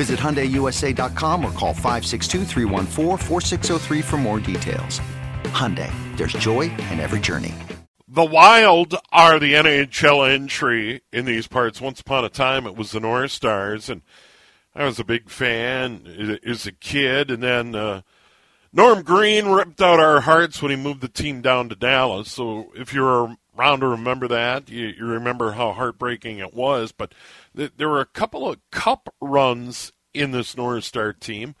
Visit HyundaiUSA.com or call 562 for more details. Hyundai, there's joy in every journey. The Wild are the NHL entry in these parts. Once upon a time, it was the North Stars, and I was a big fan as a kid. And then uh, Norm Green ripped out our hearts when he moved the team down to Dallas. So if you're around to remember that, you, you remember how heartbreaking it was. But th- there were a couple of cup runs in this North Star team.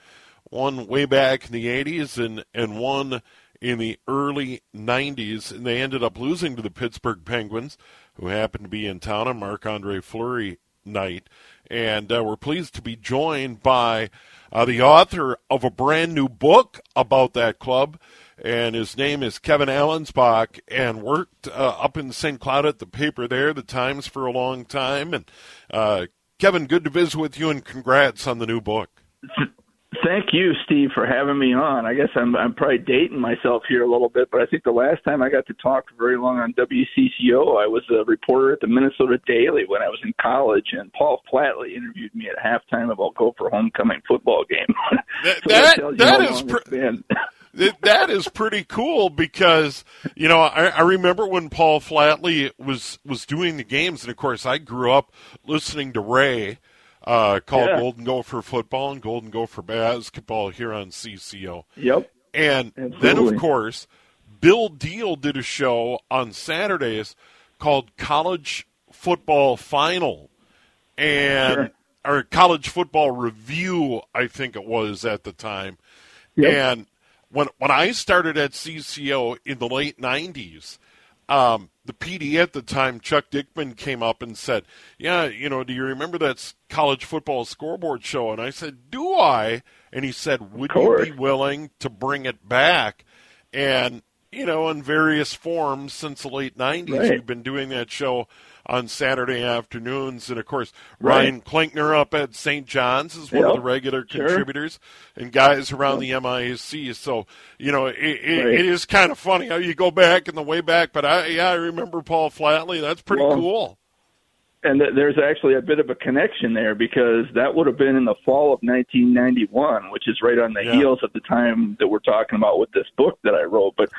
One way back in the 80s and, and one in the early 90s. And they ended up losing to the Pittsburgh Penguins, who happened to be in town on Marc Andre Fleury night. And uh, we're pleased to be joined by uh, the author of a brand new book about that club. And his name is Kevin Allenspach, and worked uh, up in St. Cloud at the paper there, the Times, for a long time. And uh, Kevin, good to visit with you, and congrats on the new book. Thank you, Steve, for having me on. I guess I'm I'm probably dating myself here a little bit, but I think the last time I got to talk very long on WCCO, I was a reporter at the Minnesota Daily when I was in college, and Paul Flatley interviewed me at halftime about a Gopher homecoming football game. That so that, that, that is pr- that is pretty cool because you know I, I remember when Paul Flatley was was doing the games, and of course I grew up listening to Ray uh, called yeah. Golden Gopher Football and Golden Gopher Basketball here on CCO. Yep. And Absolutely. then, of course, Bill Deal did a show on Saturdays called College Football Final, and sure. or College Football Review, I think it was at the time. Yep. And when when I started at CCO in the late '90s, um, the PD at the time, Chuck Dickman, came up and said, "Yeah, you know, do you remember that college football scoreboard show?" And I said, "Do I?" And he said, "Would you be willing to bring it back?" And you know, in various forms since the late '90s, right. we've been doing that show on Saturday afternoons. And of course, right. Ryan Klinkner up at St. John's is one yep. of the regular sure. contributors and guys around yep. the MIAC. So, you know, it, it, right. it is kind of funny how you go back in the way back. But I, yeah, I remember Paul Flatley. That's pretty well, cool and th- there's actually a bit of a connection there because that would have been in the fall of 1991, which is right on the yeah. heels of the time that we're talking about with this book that I wrote. But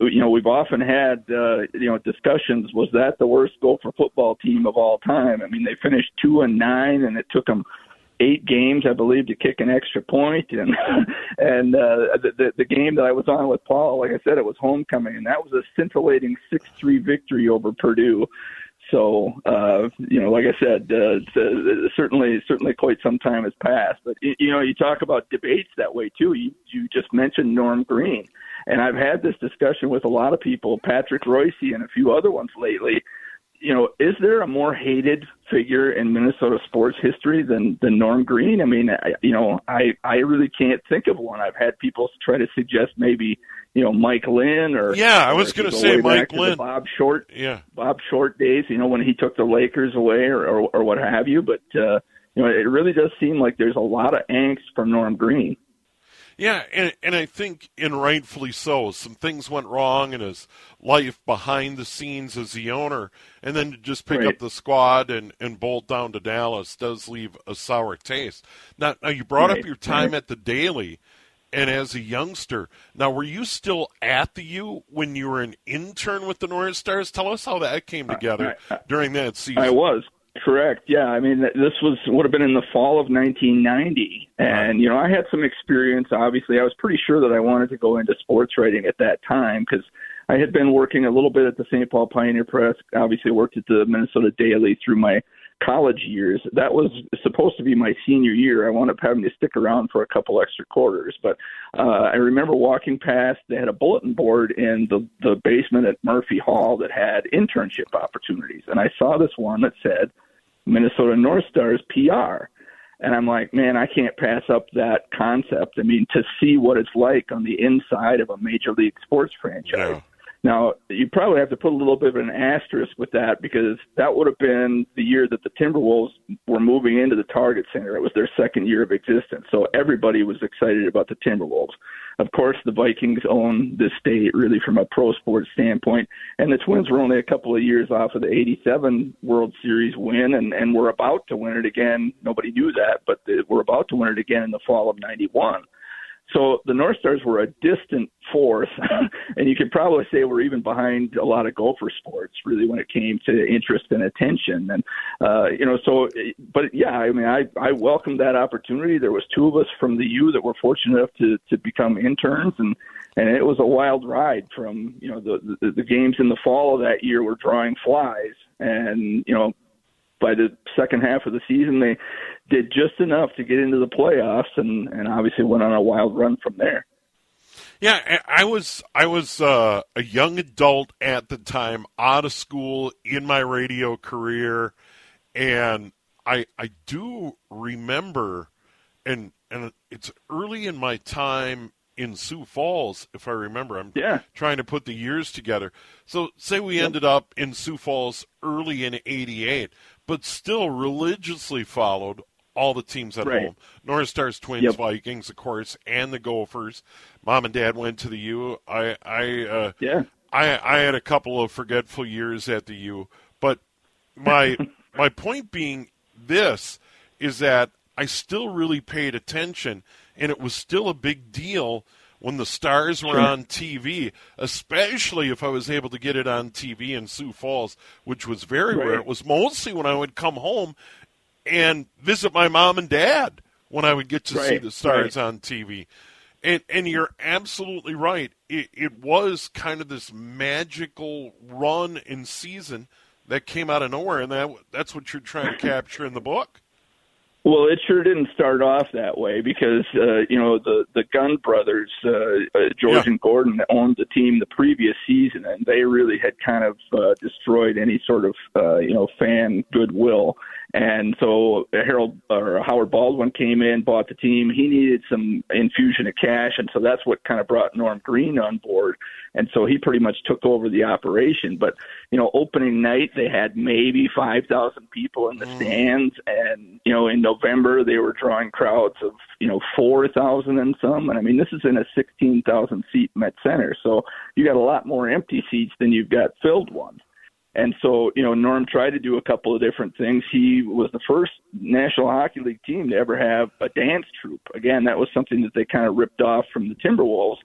you know, we've often had uh, you know discussions. Was that the worst Gopher football team of all time? I mean, they finished two and nine, and it took them eight games, I believe, to kick an extra point. And and uh, the, the the game that I was on with Paul, like I said, it was homecoming, and that was a scintillating six three victory over Purdue. So, uh, you know, like I said, uh, uh, certainly, certainly, quite some time has passed. But you know, you talk about debates that way too. You, you just mentioned Norm Green, and I've had this discussion with a lot of people, Patrick Reusse and a few other ones lately. You know, is there a more hated figure in Minnesota sports history than than Norm Green? I mean, I, you know, I I really can't think of one. I've had people try to suggest maybe you know Mike Lynn or yeah, I was going to say Mike Lynn, Bob Short, yeah, Bob Short days. You know when he took the Lakers away or or, or what have you. But uh, you know it really does seem like there's a lot of angst from Norm Green. Yeah, and and I think, and rightfully so, some things went wrong in his life behind the scenes as the owner, and then to just pick right. up the squad and, and bolt down to Dallas does leave a sour taste. Now, now you brought right. up your time right. at the Daily, and as a youngster. Now, were you still at the U when you were an intern with the North Stars? Tell us how that came together I, I, during that season. I was. Correct. Yeah, I mean this was would have been in the fall of 1990, and you know I had some experience. Obviously, I was pretty sure that I wanted to go into sports writing at that time because I had been working a little bit at the St. Paul Pioneer Press. Obviously, worked at the Minnesota Daily through my college years. That was supposed to be my senior year. I wound up having to stick around for a couple extra quarters. But uh, I remember walking past, they had a bulletin board in the, the basement at Murphy Hall that had internship opportunities. And I saw this one that said Minnesota North Stars PR. And I'm like, man, I can't pass up that concept. I mean, to see what it's like on the inside of a major league sports franchise. Yeah now, you probably have to put a little bit of an asterisk with that because that would have been the year that the Timberwolves were moving into the Target Center. It was their second year of existence. So everybody was excited about the Timberwolves. Of course, the Vikings own the state really from a pro sports standpoint. And the Twins were only a couple of years off of the 87 World Series win and, and were about to win it again. Nobody knew that, but they were about to win it again in the fall of 91. So the North Stars were a distant fourth, and you could probably say we're even behind a lot of Gopher sports, really, when it came to interest and attention. And uh, you know, so but yeah, I mean, I I welcomed that opportunity. There was two of us from the U that were fortunate enough to to become interns, and and it was a wild ride. From you know the the, the games in the fall of that year were drawing flies, and you know by the second half of the season, they did just enough to get into the playoffs, and and obviously went on a wild run from there. Yeah, I was I was uh, a young adult at the time, out of school in my radio career, and I I do remember, and and it's early in my time in Sioux Falls, if I remember. I'm yeah. trying to put the years together. So say we yep. ended up in Sioux Falls early in '88 but still religiously followed all the teams at right. home. North Stars, Twins, yep. Vikings, of course, and the Gophers. Mom and Dad went to the U. I, I, uh, yeah. I, I had a couple of forgetful years at the U, but my my point being this is that I still really paid attention, and it was still a big deal when the stars were on TV, especially if I was able to get it on TV in Sioux Falls, which was very right. rare. It was mostly when I would come home and visit my mom and dad when I would get to right. see the stars right. on TV. And and you're absolutely right. It, it was kind of this magical run in season that came out of nowhere, and that that's what you're trying to capture in the book. Well, it sure didn't start off that way because uh, you know the the Gund brothers, uh, uh, George yeah. and Gordon, owned the team the previous season, and they really had kind of uh, destroyed any sort of uh, you know fan goodwill. And so Harold or Howard Baldwin came in, bought the team. He needed some infusion of cash, and so that's what kind of brought Norm Green on board. And so he pretty much took over the operation. But you know, opening night they had maybe five thousand people in the mm. stands, and you know, in November they were drawing crowds of you know four thousand and some. And I mean, this is in a sixteen thousand seat Met Center, so you got a lot more empty seats than you've got filled ones. And so, you know, Norm tried to do a couple of different things. He was the first National Hockey League team to ever have a dance troupe. Again, that was something that they kind of ripped off from the Timberwolves.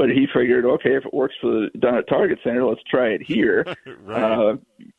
But he figured, okay, if it works for the, down at Target Center, let's try it here. right. uh,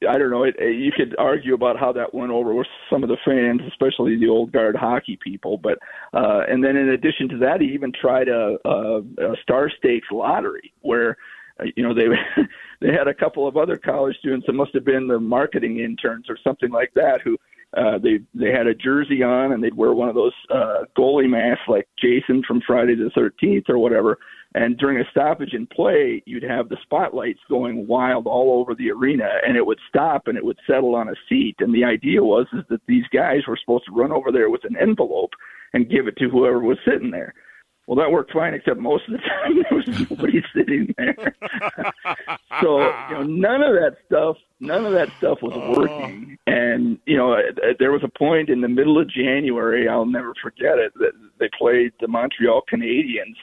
I don't know. It, it, you could argue about how that went over with some of the fans, especially the old guard hockey people. But uh, and then in addition to that, he even tried a, a, a Star Stakes lottery where uh, you know they they had a couple of other college students that must have been the marketing interns or something like that who uh they they had a jersey on and they'd wear one of those uh goalie masks like Jason from Friday the 13th or whatever. And during a stoppage in play you'd have the spotlights going wild all over the arena and it would stop and it would settle on a seat. And the idea was is that these guys were supposed to run over there with an envelope and give it to whoever was sitting there well, that worked fine, except most of the time there was nobody sitting there. so you know, none of that stuff, none of that stuff was oh. working. And you know, uh, uh, there was a point in the middle of January, I'll never forget it, that they played the Montreal Canadiens,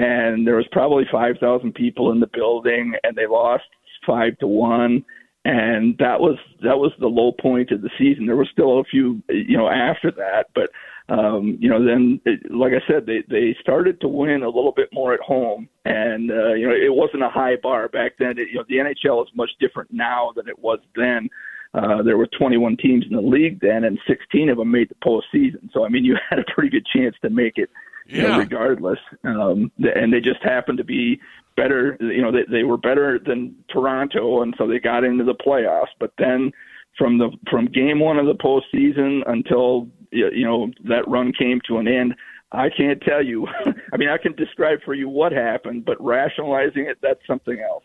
and there was probably five thousand people in the building, and they lost five to one and that was that was the low point of the season. There were still a few, you know, after that, but um, you know, then it, like I said, they they started to win a little bit more at home, and uh, you know, it wasn't a high bar back then. It, you know, the NHL is much different now than it was then. uh, there were 21 teams in the league then, and 16 of them made the postseason. So I mean, you had a pretty good chance to make it, you Yeah. know, regardless. Um, and they just happened to be better. You know, they, they were better than Toronto, and so they got into the playoffs. But then, from the from game one of the postseason until you know that run came to an end. I can't tell you. I mean, I can describe for you what happened, but rationalizing it, that's something else.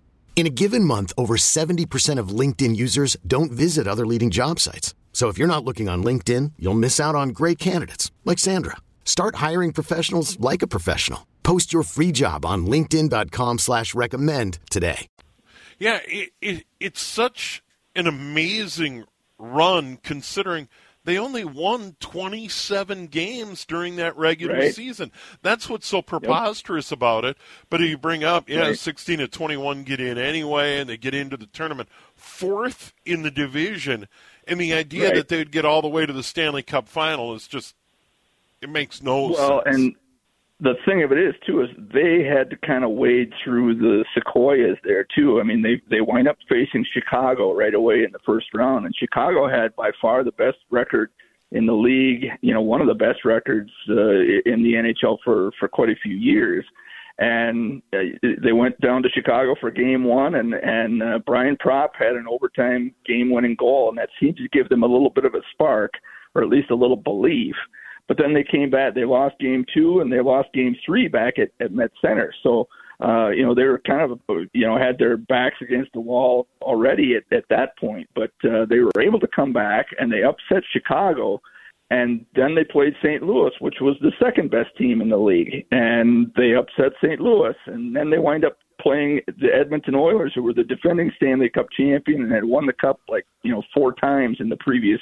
In a given month, over 70% of LinkedIn users don't visit other leading job sites. So if you're not looking on LinkedIn, you'll miss out on great candidates like Sandra. Start hiring professionals like a professional. Post your free job on linkedin.com slash recommend today. Yeah, it, it, it's such an amazing run considering they only won 27 games during that regular Right. season. That's what's so preposterous about it. But you bring up, yeah, Right. 16 to 21 get in anyway, and they get into the tournament. Fourth in the division. And the idea Right. that they'd get all the way to the Stanley Cup final is just, it makes no Well, sense. and the thing of it is too is they had to kind of wade through the sequoias there too. I mean, they they wind up facing Chicago right away in the first round, and Chicago had by far the best record in the league. You know, one of the best records uh, in the NHL for for quite a few years. And uh, they went down to Chicago for Game One, and and uh, Brian Propp had an overtime game-winning goal, and that seemed to give them a little bit of a spark, or at least a little belief. But then they came back. They lost game two and they lost game three back at, at Met Center. So, uh, you know, they were kind of, you know, had their backs against the wall already at, at that point. But uh, they were able to come back and they upset Chicago. And then they played St. Louis, which was the second best team in the league. And they upset St. Louis. And then they wind up playing the Edmonton Oilers, who were the defending Stanley Cup champion and had won the cup like, you know, four times in the previous,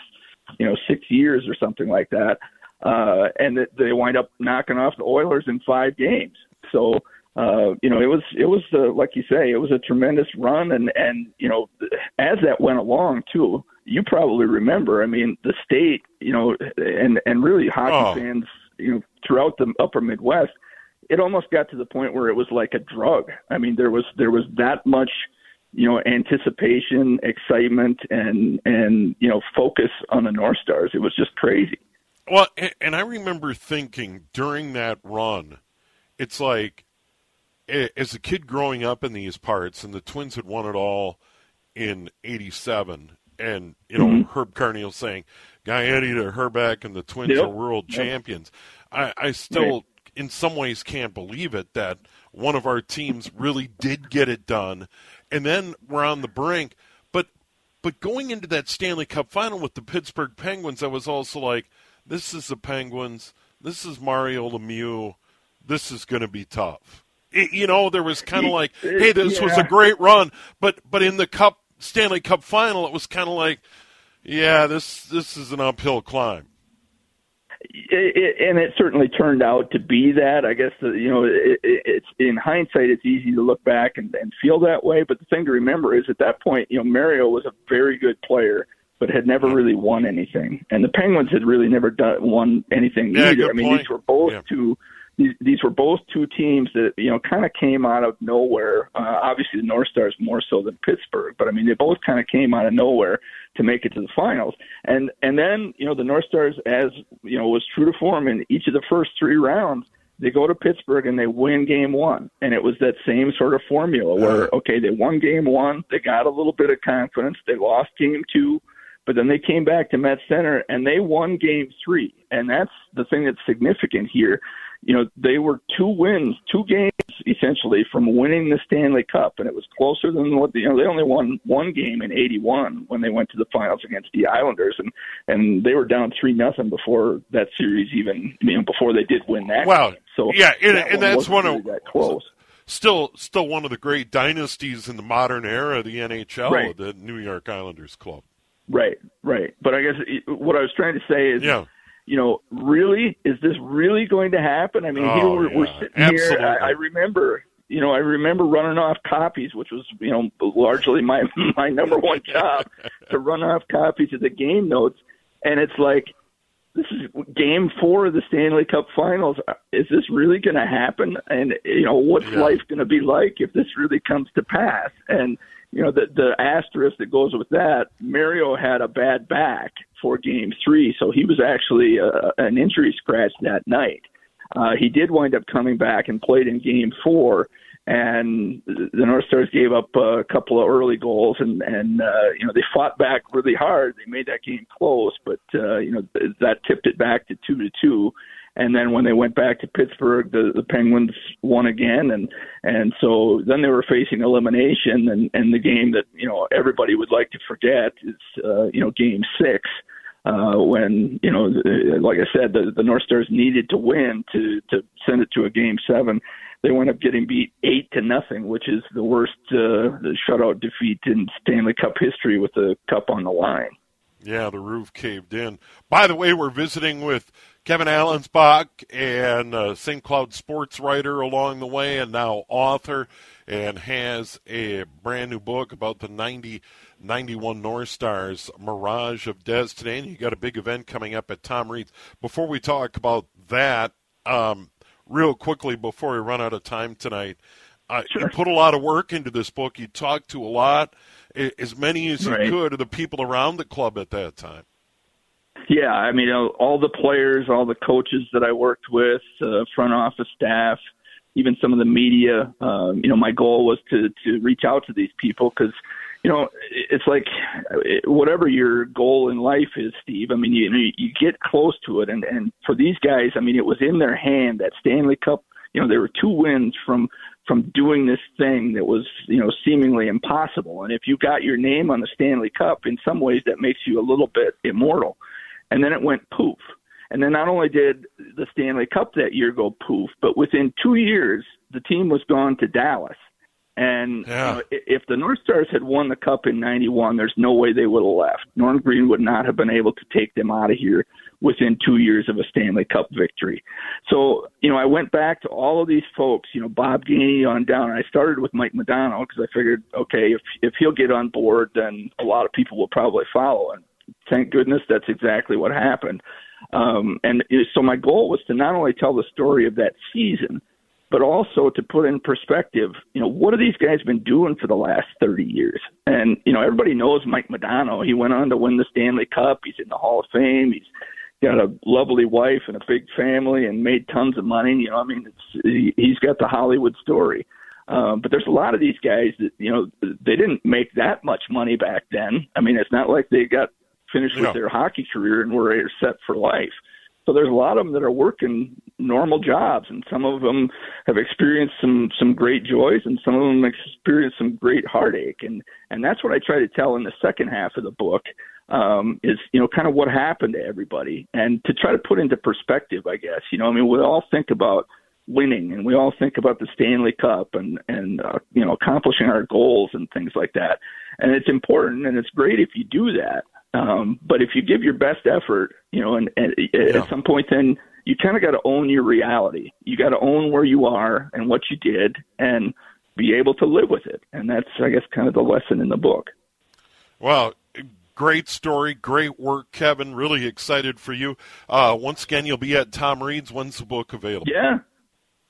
you know, six years or something like that uh, and that they wind up knocking off the Oilers in five games. So uh, you know, it was it was uh, like you say, it was a tremendous run, and and you know, as that went along too, you probably remember. I mean, the state, you know, and and really hockey Oh. fans, you know, throughout the Upper Midwest, it almost got to the point where it was like a drug. I mean, there was there was that much you know anticipation excitement and and you know focus on the north stars it was just crazy Well, and I remember thinking during that run, it's like as a kid growing up in these parts, and the Twins had won it all in '87, and you know Mm-hmm. Herb Carneal saying, "Gaetti to Hrbek and the Twins Yep. are world Yep. champions." I, I still, in some ways, can't believe it that one of our teams really did get it done, and then we're on the brink. But but going into that Stanley Cup final with the Pittsburgh Penguins, I was also like, this is the Penguins. This is Mario Lemieux. this is going to be tough. It, you know, there was kind of like, hey, this yeah. was a great run, but but in the Cup Stanley Cup final, it was kind of like, yeah, this this is an uphill climb. It, it, and it certainly turned out to be that. I guess the, you know, it, it's in hindsight, it's easy to look back and, and feel that way. But the thing to remember is, at that point, you know, Mario was a very good player, but had never really won anything, and the Penguins had really never done won anything yeah, either. I mean, point. these were both yeah. two these, these were both two teams that you know kind of came out of nowhere. Uh, obviously, the North Stars more so than Pittsburgh, but I mean they both kind of came out of nowhere to make it to the finals. And and then you know the North Stars, as you know, was true to form in each of the first three rounds. They go to Pittsburgh and they win game one, and it was that same sort of formula where okay, they won game one, they got a little bit of confidence, they lost game two, but then they came back to Met Center and they won game three, and that's the thing that's significant here you know, they were two wins, two games essentially from winning the Stanley Cup, and it was closer than what the, you know. They only won one game in '81 when they went to the finals against the Islanders, and and they were down three nothing before that series even you know before they did win that. Wow. Game. So yeah, and, that and that's one really of that close. Still, still one of the great dynasties in the modern era of the NHL, right. the New York Islanders club. Right, right. But I guess eh, what I was trying to say is, yeah you know, really, is this really going to happen? I mean, oh, here we're, yeah. we're sitting Absolutely. here. I, I remember, you know, I remember running off copies, which was, you know, largely my my number one job to run off copies of the game notes, and it's like. This is game four of the Stanley Cup Finals. Uh, is this really going to happen? And you know, what's Yeah. life going to be like if this really comes to pass? And you know, the the asterisk that goes with that, Mario had a bad back for Game Three, so he was actually uh, an injury scratch that night. Uh, he did wind up coming back and played in Game Four, and the North Stars gave up a couple of early goals, and and uh, you know they fought back really hard. They made that game close, but uh, you know th- that tipped it back to two to two. And then when they went back to Pittsburgh, the, the Penguins won again, and and so then they were facing elimination, and and the game that you know everybody would like to forget is uh, you know Game Six, uh, when you know like I said the the North Stars needed to win to to send it to a Game Seven. They wound up getting beat eight to nothing, which is the worst uh, shutout defeat in Stanley Cup history with the cup on the line. Yeah, the roof caved in. By the way, we're visiting with Kevin Allenspach and uh, St. Cloud sports writer along the way, and now author, and has a brand new book about the 90 91 North Stars Mirage of Destiny. And you got a big event coming up at Tom Reid's. Before we talk about that, um, real quickly before we run out of time tonight, uh, you put a lot of work into this book. You talked to a lot, as many as you Right. could, of the people around the club at that time. Yeah, I mean, all the players, all the coaches that I worked with, uh, front office staff, even some of the media. Um, you know, my goal was to to reach out to these people because, you know, it's like whatever your goal in life is, Steve. I mean, you you get close to it, and and for these guys, I mean, it was in their hand that Stanley Cup. You know, there were two wins from from doing this thing that was, you know, seemingly impossible. And if you got your name on the Stanley Cup, in some ways, that makes you a little bit immortal and then it went poof. And then not only did the Stanley Cup that year go poof, but within two years, the team was gone to Dallas. And Yeah. know, if the North Stars had won the Cup in '91, there's no way they would have left. Norm Green would not have been able to take them out of here within two years of a Stanley Cup victory. So, you know, I went back to all of these folks, you know, Bob Gainey on down. And I started with Mike Modano because I figured, okay, if if he'll get on board, then a lot of people will probably follow. And thank goodness that's exactly what happened. Um, and so my goal was to not only tell the story of that season, but also to put in perspective, you know, what have these guys been doing for the last 30 years? And, you know, everybody knows Mike Modano. He went on to win the Stanley Cup. He's in the Hall of Fame. He's got a lovely wife and a big family and made tons of money. You know, I mean, it's, he, he's got the Hollywood story. Um, but there's a lot of these guys that, you know, they didn't make that much money back then. I mean, it's not like they got finished Yeah. with their hockey career and were set for life. So there's a lot of them that are working normal jobs, and some of them have experienced some some great joys, and some of them experienced some great heartache, and and that's what I try to tell in the second half of the book. Um, is you know kind of what happened to everybody, and to try to put into perspective. I guess you know I mean we all think about winning, and we all think about the Stanley Cup and and uh, you know accomplishing our goals and things like that. And it's important, and it's great if you do that. Um, but if you give your best effort, you know, and, and yeah. at some point, then you kind of got to own your reality. You got to own where you are and what you did, and be able to live with it. And that's, I guess, kind of the lesson in the book. Well, great story, great work, Kevin. Really excited for you. Uh, once again, you'll be at Tom Reid's. When's the book available? Yeah,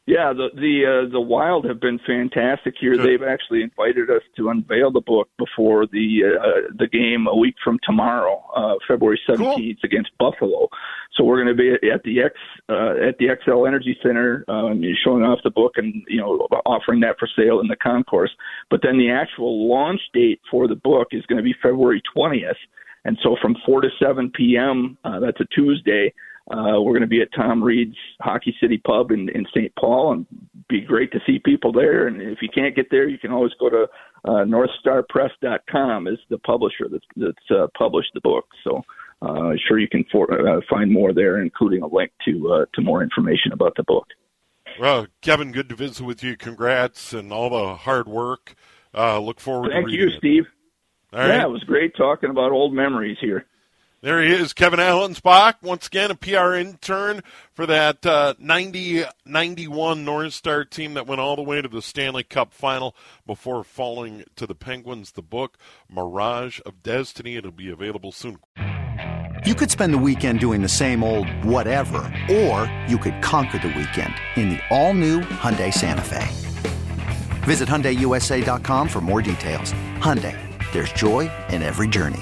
yeah, the the uh, the Wild have been fantastic here. Good. They've actually invited us to unveil the book before the uh, the game a week from tomorrow, uh, February seventeenth cool. against Buffalo. So we're going to be at the X uh, at the Xcel Energy Center, um, showing off the book and you know offering that for sale in the concourse. But then the actual launch date for the book is going to be February twentieth. And so from 4 to 7 p.m., uh, that's a Tuesday, uh, we're going to be at Tom Reid's Hockey City Pub in, in St. Paul, and be great to see people there. And if you can't get there, you can always go to uh, NorthstarPress.com is the publisher that's, that's uh, published the book. So uh, sure you can for, uh, find more there, including a link to uh, to more information about the book. Well, Kevin, good to visit with you. Congrats and all the hard work. Uh, look forward. Thank to you, it. Thank you, Steve. All right. Yeah, it was great talking about old memories here. There he is, Kevin Allenspach, once again a PR intern for that uh, 90 91 North Star team that went all the way to the Stanley Cup final before falling to the Penguins. The book, Mirage of Destiny, it'll be available soon. You could spend the weekend doing the same old whatever, or you could conquer the weekend in the all new Hyundai Santa Fe. Visit HyundaiUSA.com for more details. Hyundai, there's joy in every journey.